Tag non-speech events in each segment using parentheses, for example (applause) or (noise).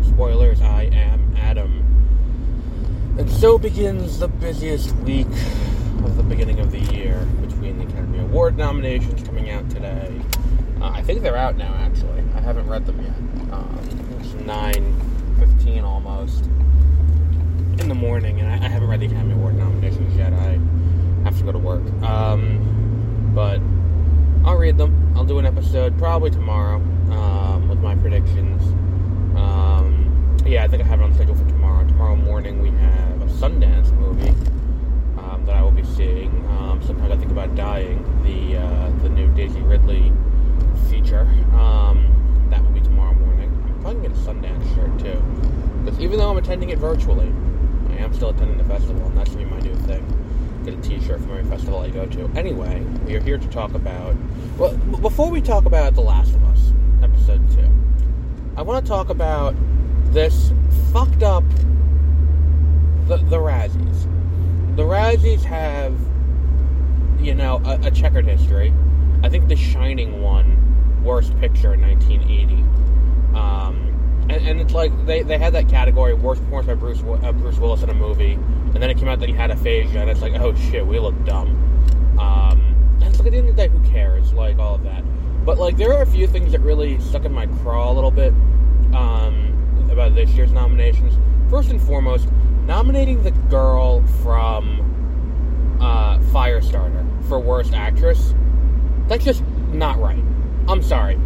Of Spoilers. I am Adam. And so begins the busiest week of the beginning of the year between the Academy Award nominations coming out today. Uh, I think they're out now, actually. I haven't read them yet. Um, it's 9.15 almost in the morning, and I, I, haven't read the Academy Award nominations yet. I have to go to work. Um, but I'll read them. I'll do an episode probably tomorrow um, with my predictions. Um, yeah, I think I have it on schedule for tomorrow. Tomorrow morning we have a Sundance movie um, that I will be seeing. Um, sometimes I think about dying. The uh, the new Daisy Ridley feature. Um, that will be tomorrow morning. I'm probably gonna get a Sundance shirt too, because even though I'm attending it virtually, I am still attending the festival, and that's gonna be my new thing get a T-shirt from every festival I go to. Anyway, we are here to talk about. Well, before we talk about The Last of Us, episode two, I want to talk about this fucked up. The the Razzies. The Razzies have, you know, a, a checkered history. I think The Shining won Worst Picture in 1980. Um, and, and, it's like they, they had that category worst performance by Bruce uh, Bruce Willis in a movie, and then it came out that he had aphasia, and it's like oh shit, we look dumb. Um, and it's like at the end of the day, who cares? Like all of that. But like there are a few things that really stuck in my craw a little bit um, about this year's nominations. First and foremost, nominating the girl from uh, Firestarter for worst actress. That's just not right. I'm sorry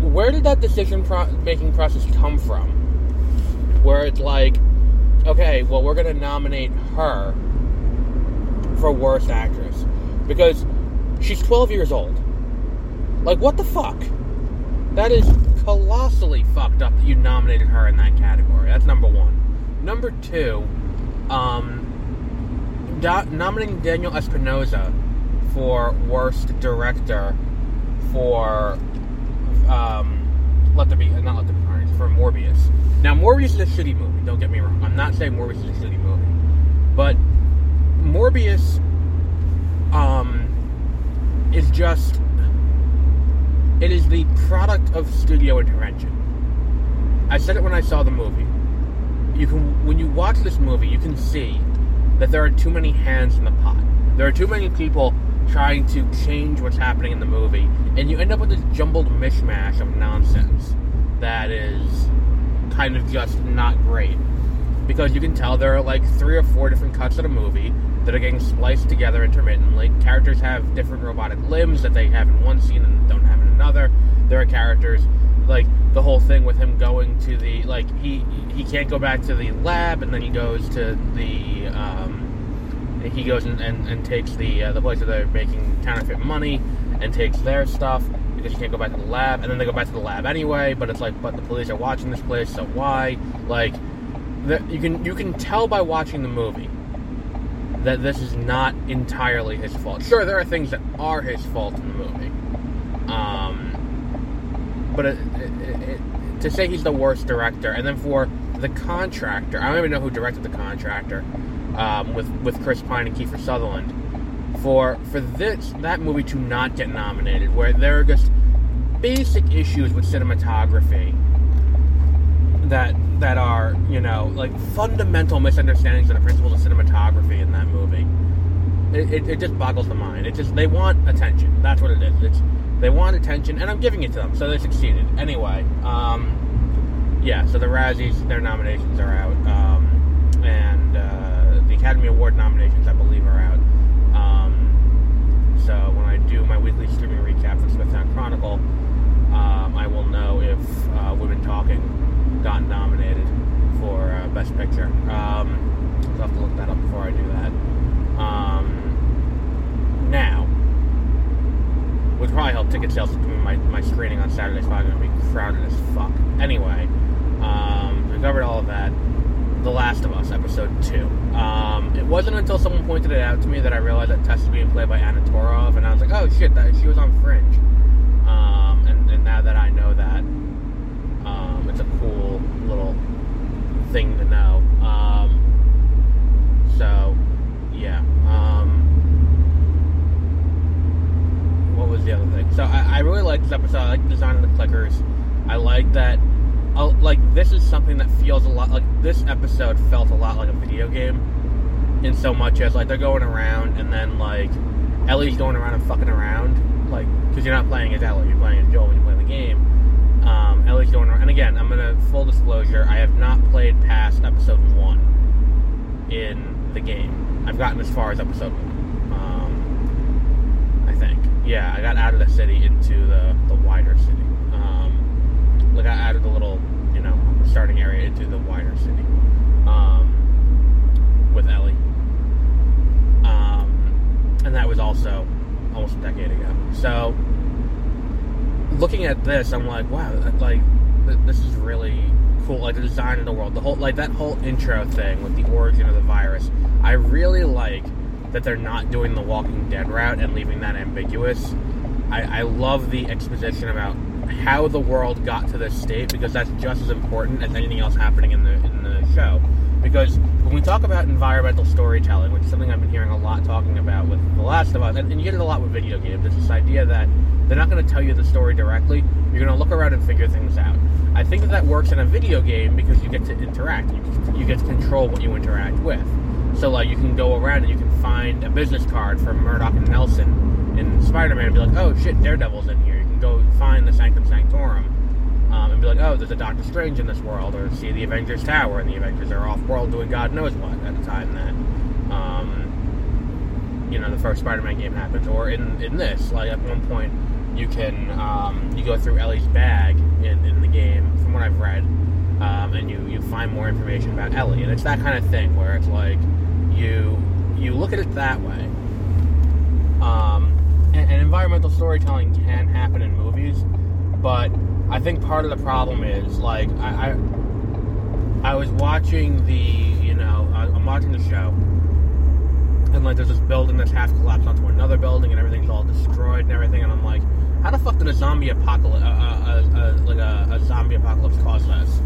where did that decision pro- making process come from? Where it's like, okay, well, we're going to nominate her for worst actress because she's 12 years old. Like, what the fuck? That is colossally fucked up that you nominated her in that category. That's number one. Number two, um, nominating Daniel Espinosa for worst director for um, Let There Be, not Let There Be Carnage, for Morbius. Now, Morbius is a shitty movie, don't get me wrong. I'm not saying Morbius is a shitty movie. But Morbius um, is just, it is the product of studio intervention. I said it when I saw the movie. You can, when you watch this movie, you can see that there are too many hands in the pot. There are too many people trying to change what's happening in the movie, and you end up with this jumbled mishmash of nonsense that is kind of just not great. Because you can tell there are like three or four different cuts of the movie that are getting spliced together intermittently. Characters have different robotic limbs that they have in one scene and don't have another. There are characters like the whole thing with him going to the like he he can't go back to the lab and then he goes to the um, he goes and, and, and takes the uh, the place where they're making counterfeit money and takes their stuff because you can't go back to the lab, and then they go back to the lab anyway. But it's like, but the police are watching this place, so why? Like, the, you can you can tell by watching the movie that this is not entirely his fault. Sure, there are things that are his fault in the movie, um, but it, it, it, to say he's the worst director, and then for the contractor, I don't even know who directed the contractor um, with with Chris Pine and Kiefer Sutherland for for this that movie to not get nominated, where there are just basic issues with cinematography that that are you know like fundamental misunderstandings of the principles of cinematography in that movie. It, it, it, just boggles the mind. It just they want attention. That's what it is. It's they want attention, and I'm giving it to them, so they succeeded. Anyway, um, yeah, so the Razzies, their nominations are out, um, and uh, the Academy Award nominations, I believe, are out. Um, so when I do my weekly streaming recap for Smithtown Chronicle, um, I will know if uh, Women Talking got nominated for uh, Best Picture. Um, I'll have to look that up before I do that. Um, now, ticket sales. My, my screening on Saturday is probably going to be crowded as fuck. Anyway, um, we covered all of that. The Last of Us, episode two. Um, it wasn't until someone pointed it out to me that I realized that Tess is being played by Anna Torv, and I was like, oh shit, that she was on Fringe. Um, and, and now that I know that, um, it's a cool little thing to know. Um, so, yeah. Um, what was the other thing? So I, I really like this episode. I like the design of the clickers. I like that. Uh, like this is something that feels a lot like this episode felt a lot like a video game, in so much as like they're going around and then like Ellie's going around and fucking around, like because you're not playing as Ellie, you're playing as Joel when you play the game. Um, Ellie's going around, and again, I'm gonna full disclosure. I have not played past episode one in the game. I've gotten as far as episode one. Um, I think. Yeah, I got out of the city into the, the wider city. Um, like I added the little, you know, starting area into the wider city. Um, with Ellie. Um, and that was also almost a decade ago. So looking at this, I'm like, wow, like this is really cool. Like the design of the world, the whole like that whole intro thing with the origin of the virus. I really like that they're not doing the Walking Dead route and leaving that ambiguous. I, I love the exposition about how the world got to this state because that's just as important as anything else happening in the in the show. Because when we talk about environmental storytelling, which is something I've been hearing a lot talking about with The Last of Us, and, and you get it a lot with video games, this idea that they're not going to tell you the story directly. You're going to look around and figure things out. I think that that works in a video game because you get to interact. You, you get to control what you interact with. So, like, you can go around and you can find a business card from Murdock and Nelson in Spider-Man and be like, oh shit, Daredevil's in here. You can go find the Sanctum Sanctorum um, and be like, oh, there's a Doctor Strange in this world, or see the Avengers Tower, and the Avengers are off-world doing God knows what at the time that, um, you know, the first Spider-Man game happens. Or in in this, like at one point, you can um, you go through Ellie's bag in, in the game, from what I've read, um, and you you find more information about Ellie, and it's that kind of thing where it's like you you look at it that way. Um, and, and environmental storytelling can happen in movies, but I think part of the problem is like I, I, I was watching the you know I, I'm watching the show, and like there's this building that's half collapsed onto another building, and everything's all destroyed and everything, and I'm like, how the fuck did a zombie apocalypse, uh, uh, uh, uh, like a, a zombie apocalypse cause this?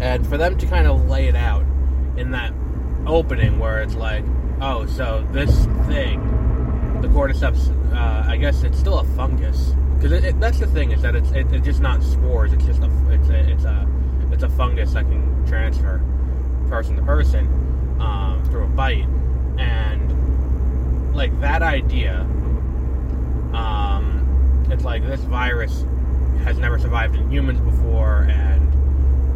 And for them to kind of lay it out in that opening where it's like, oh, so this thing, the cordyceps, uh, I guess it's still a fungus because that's the thing is that it's it, it's just not spores. It's just a it's a it's a it's a fungus that can transfer person to person um, through a bite, and like that idea. Um, it's like this virus has never survived in humans before, and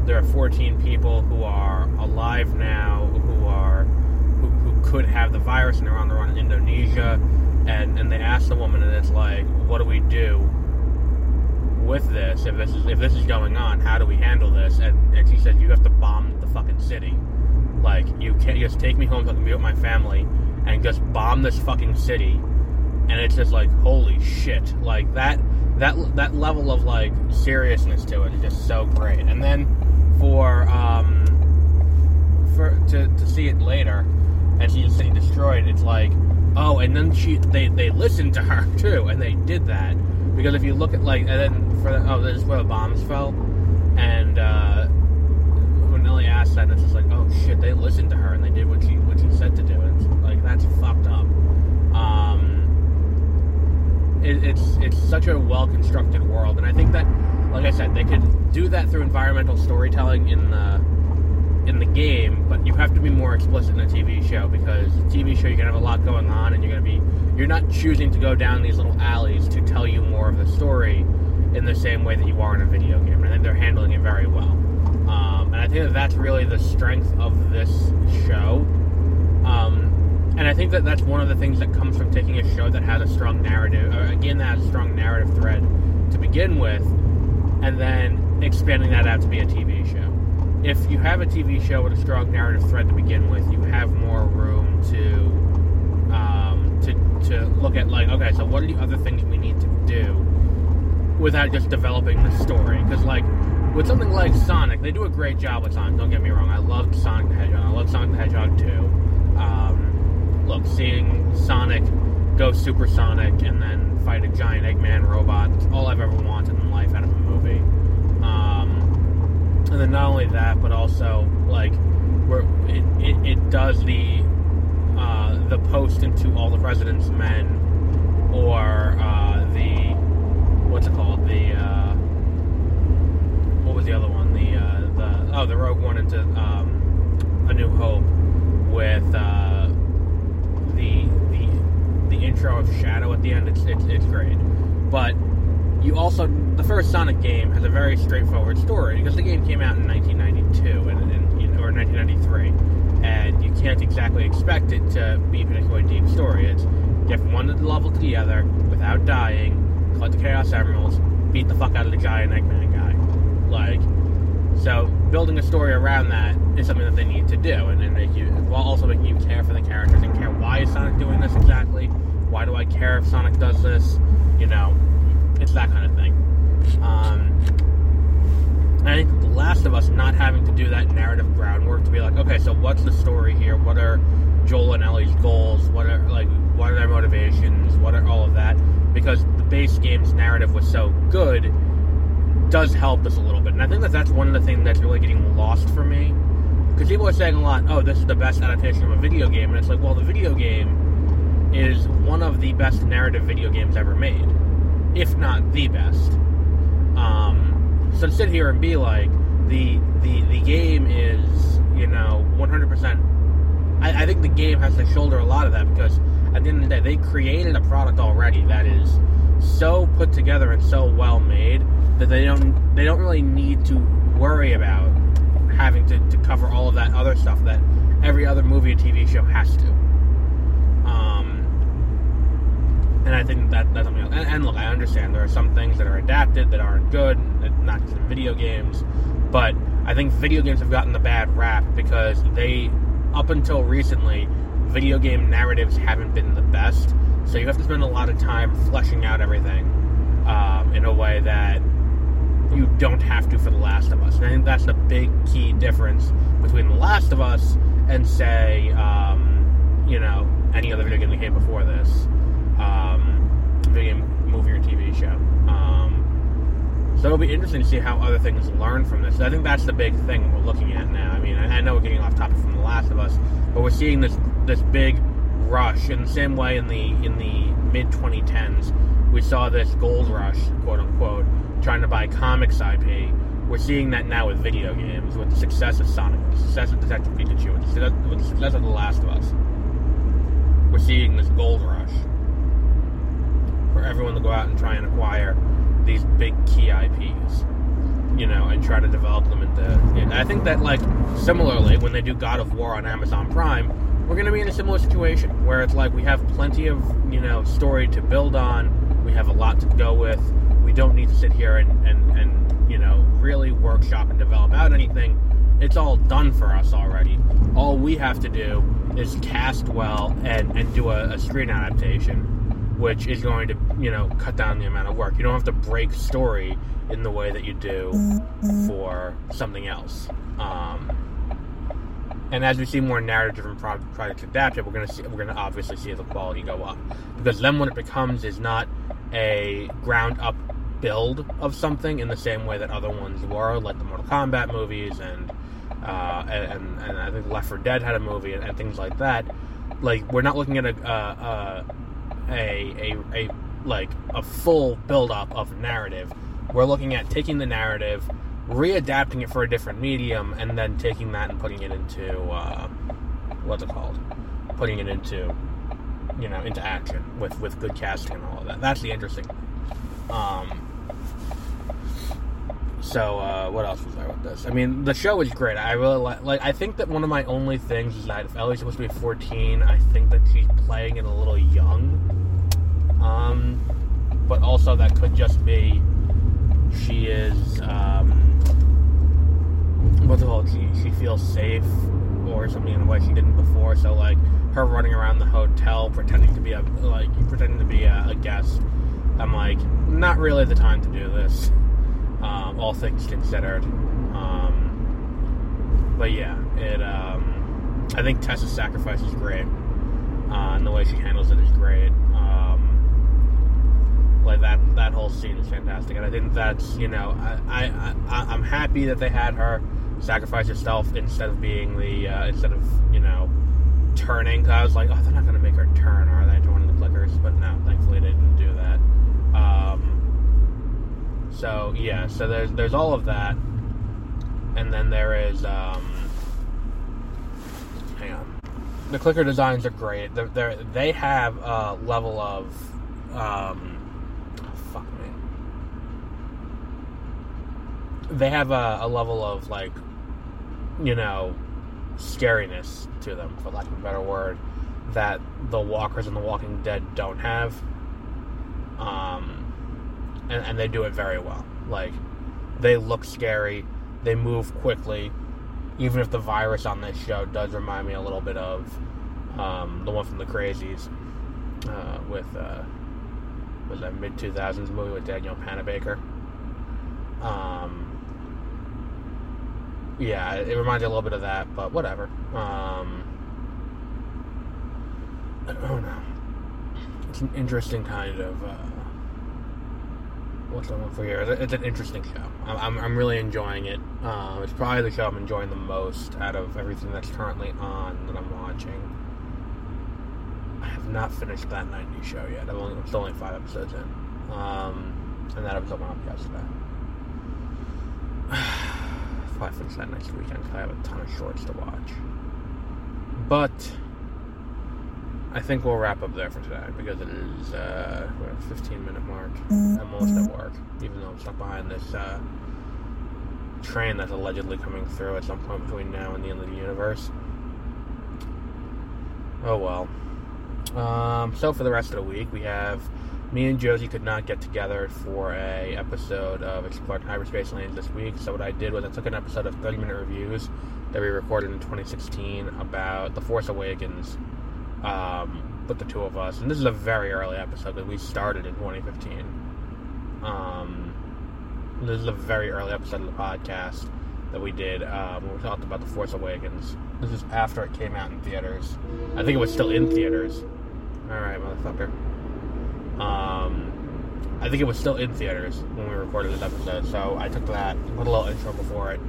there are 14 people who are alive now who are who, who could have the virus, and they're on the run in Indonesia and and they ask the woman, and it's like, what do we do with this if this is if this is going on? How do we handle this? And and she said, you have to bomb the fucking city. Like you can't just take me home so I can be with my family and just bomb this fucking city. And it's just like, holy shit! Like that that that level of like seriousness to it is just so great. And then for um for to to see it later and she's the city destroyed, it's like Oh, and then she they they listened to her (laughs) too, and they did that because if you look at like and then for the, oh this is where the bombs fell, and uh, when Ellie asked that, it's just like oh shit they listened to her and they did what she what she said to do. It's like that's fucked up. Um, it, it's it's such a well constructed world, and I think that like I said they could do that through environmental storytelling in the in the game, but you have to be more explicit in a TV show because TV show you can have a lot going on, and you're to be you're not choosing to go down these little alleys to tell you more of the story in the same way that you are in a video game. And I think they're handling it very well, um, and I think that that's really the strength of this show. Um, and I think that that's one of the things that comes from taking a show that has a strong narrative, or again, that has a strong narrative thread to begin with, and then expanding that out to be a TV show if you have a TV show with a strong narrative thread to begin with, you have more room to um, to to look at like, okay, so what are the other things we need to do without just developing the story. Because like with something like Sonic, they do a great job with Sonic. Don't get me wrong. I loved Sonic the Hedgehog. I love Sonic the Hedgehog too. Um, look, seeing Sonic go supersonic and then fight a giant Eggman robot. That's all I've ever wanted in life out of a and then not only that, but also like where it, it, it does the uh, the post into all the President's Men or uh, the what's it called? The uh, what was the other one? The uh, the oh the Rogue One into um, A New Hope with uh, the the the intro of Shadow at the end. It's it's, it's great, but you also the first Sonic game has a very straightforward story because the game came out in 1992 and, and or 1993, and you can't exactly expect it to be a particularly deep story. It's get from one level to the other without dying, collect the Chaos Emeralds, beat the fuck out of the giant Eggman guy. Like, so building a story around that is something that they need to do, and, and make you while also making you care for the characters and care why is Sonic doing this exactly. Why do I care if Sonic does this? You know, it's that kind of thing. Um, and I think The Last of Us not having to do that narrative groundwork to be like, okay, so what's the story here? What are Joel and Ellie's goals? What are like what are their motivations? What are all of that? Because the base game's narrative was so good, does help us a little bit. And I think that that's one of the things that's really getting lost for me. Because people are saying a lot, oh, this is the best adaptation of a video game, and it's like, well, the video game is one of the best narrative video games ever made, if not the best. Um, so to sit here and be like, the the the game is, you know, 100%. I, I think the game has to shoulder a lot of that because at the end of the day, they created a product already that is so put together and so well made that they don't they don't really need to worry about having to, to cover all of that other stuff that every other movie and TV show has to. Um, and I think that that's something else. And, and, look, I understand there are some things that are adapted that aren't good, not just in video games, but I think video games have gotten the bad rap because they, up until recently, video game narratives haven't been the best. So you have to spend a lot of time fleshing out everything um, in a way that you don't have to for The Last of Us. And I think that's the big key difference between The Last of Us and, say, um, you know, any other video game that came before this, um, video game, movie, or TV show. Um, so it'll be interesting to see how other things learn from this. I think that's the big thing we're looking at now. I mean, I, know we're getting off topic from The Last of Us, but we're seeing this this big rush in the same way in the in the mid 2010s we saw this gold rush, quote unquote, trying to buy comics IP. We're seeing that now with video games, with the success of Sonic, the success of Detective Pikachu, with the, with the success of The Last of Us. We're seeing this gold rush for everyone to go out and try and acquire these big key IPs, you know, and try to develop them into. I think that, like, similarly, when they do God of War on Amazon Prime, we're going to be in a similar situation where it's like we have plenty of, you know, story to build on. We have a lot to go with. We don't need to sit here and, and, and you know, really workshop and develop out anything. It's all done for us already. All we have to do is cast well and, and do a, a screen adaptation, which is going to, you know, cut down the amount of work. You don't have to break story in the way that you do for something else. Um, and as we see more narrative-driven projects adapted, we're gonna see we're gonna obviously see the quality go up because then what it becomes is not a ground-up build of something in the same way that other ones were, like the Mortal Kombat movies and uh, and, and I think Left 4 Dead had a movie and, and things like that. Like we're not looking at a uh, a, a a a like a full build-up of narrative. We're looking at taking the narrative readapting it for a different medium and then taking that and putting it into uh, what's it called? Putting it into you know into action with with good casting and all of that. That's the interesting. Um, so uh, what else was there with this? I mean, the show was great. I really like. Like, I think that one of my only things is that if Ellie's supposed to be 14, I think that she's playing it a little young. Um, but also that could just be she is. Um, what's it called? She, she feels safe or something in a way she didn't before. So like her running around the hotel pretending to be a like pretending to be a, a guest I'm like, not really the time to do this. (laughs) Um, all things considered. Um, but yeah, it. Um, I think Tess's sacrifice is great, uh, and the way she handles it is great. Um, like that, that whole scene is fantastic, and I think that's you know, I, I, I I'm happy that they had her sacrifice herself instead of being the uh, instead of you know turning. I was like, oh, they're not to make her turn, are they? To one of the clickers, but no, thankfully they didn't do that. Um, so yeah, so there's there's all of that, and then there is. Um, hang on, the clicker designs are great. They're, they're they have a level of. Um, oh, fuck me. They have a, a level of like, you know, scariness to them, for lack of a better word, that the walkers in The Walking Dead don't have. Um, and, and they do it very well. Like, they look scary, they move quickly. Even if the virus on this show does remind me a little bit of um, the one from the Crazies uh, with uh, was that mid two thousands movie with Danielle Panabaker. Um, yeah, it reminds me a little bit of that, but whatever. Um, I don't know. It's an interesting kind of. Uh, what's I look for here? It's an interesting show. I'm, I'm really enjoying it. Uh, it's probably the show I'm enjoying the most out of everything that's currently on that I'm watching. I have not finished that 90 show yet. i am only, still only five episodes in. Um, and that episode went up yesterday. (sighs) if I finish that next weekend, because I have a ton of shorts to watch. But I think we'll wrap up there for today because it is uh, we're 15 minute mark. I'm almost at work, even though I'm stuck behind this uh, train that's allegedly coming through at some point between now and the end of the universe. Oh well. Um, so for the rest of the week, we have me and Josie could not get together for a episode of Exploring Hyperspace Lanes this week. So what I did was I took an episode of 30 minute reviews that we recorded in 2016 about The Force Awakens um, with the two of us. And this is a very early episode that we started in 2015. Um, this is a very early episode of the podcast that we did um, when we talked about The Force Awakens. This is after it came out in theaters. I think it was still in theaters. Alright, motherfucker. Um, I think it was still in theaters when we recorded this episode, so I took that, put a little intro before it,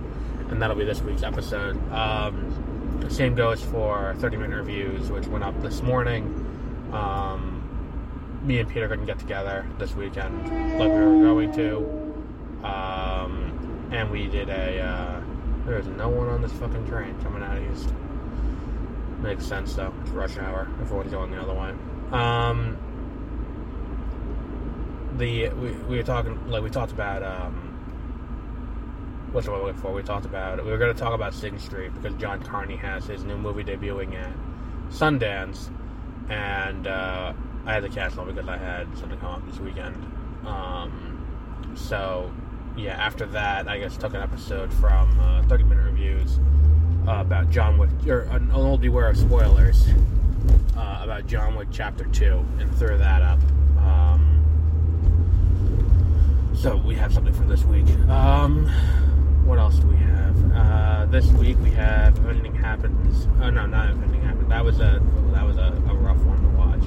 and that'll be this week's episode. Um, same goes for 30 minute reviews, which went up this morning. Um, me and Peter couldn't get together this weekend like we were going to. Um, and we did a. Uh, there's no one on this fucking train coming out of east. Makes sense though. It's rush hour. Everyone's going the other way. Um, the we, we were talking like we talked about um, what's what we're looking for? We talked about we were going to talk about Sing Street because John Carney has his new movie debuting at Sundance, and uh, I had to cancel because I had something come up this weekend. Um, so yeah, after that, I guess took an episode from uh, 30 minute reviews uh, about John Wick, or an old beware of spoilers uh, about John Wick Chapter Two, and threw that up. Um, so we have something for this week. Um, what else do we have? Uh, this week we have if anything happens. Oh no, not if anything happens. That was a that was a, a rough one to watch.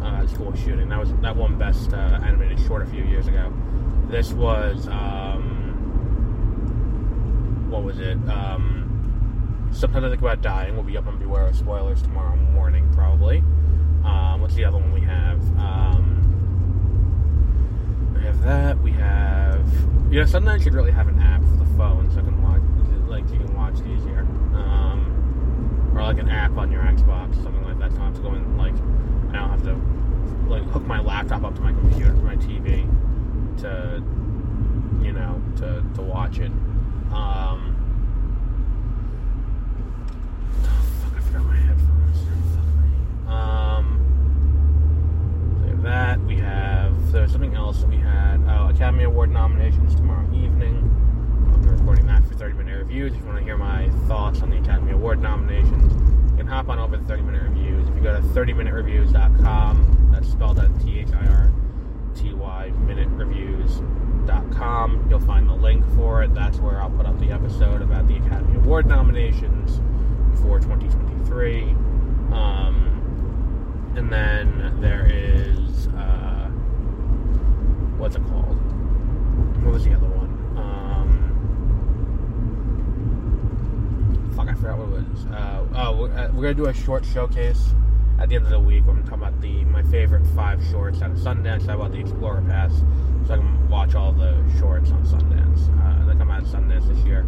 Uh, school shooting. That was that one best uh, animated short a few years ago. This was um, what was it? Um, sometimes I think about dying. We'll be up on Beware of Spoilers tomorrow morning, probably. Um, what's the other one we have? Um, we have that. We have you know, sometimes you really have an app phone so I can watch, like, you can watch it easier. Um, or like an app on your Xbox, something like that. So I don't have to go in, like, I don't have to, like, hook my laptop up to my computer, to my TV to, you know, to, to watch it. Um, fuck, I forgot my headphones. Um, we that. We have, there's something else that we had. Oh, Academy Award nominations tomorrow evening. Recording that for 30 minute reviews. If you want to hear my thoughts on the Academy Award nominations, you can hop on over to 30 minute reviews. If you go to 30minutereviews.com, that's spelled out T H I R tyminutereviews.com. You'll find the link for it. That's where I'll put up the episode about the Academy Award nominations for 2023. Um, and then there is, uh, what's it called? What was the other one? Um, fuck, I forgot what it was. Uh, oh, we're, gonna do a short showcase at the end of the week. We're gonna talk about the my favorite five shorts out of Sundance. I bought the Explorer Pass, so I can watch all the shorts on Sundance. Uh, they come out of Sundance this year.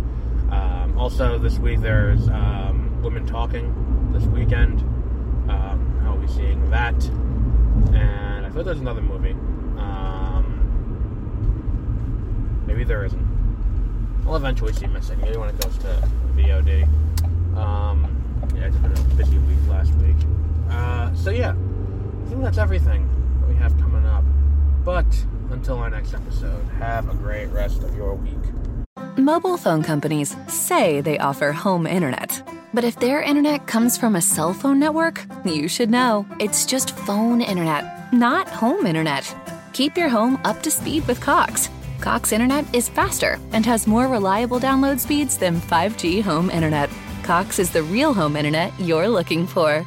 Um, also, this week there's um, Women Talking this weekend. Um, I'll be seeing that, and I thought there's another movie. Um, maybe there isn't. I'll eventually see Missing. Maybe when it goes to VOD. Um, yeah, it's been a busy week last week. Uh, so yeah, I think that's everything that we have coming up. But until our next episode, have a great rest of your week. Mobile phone companies say they offer home internet. But if their internet comes from a cell phone network, you should know. It's just phone internet, not home internet. Keep your home up to speed with Cox. Cox internet is faster and has more reliable download speeds than 5G home internet. Cox is the real home internet you're looking for.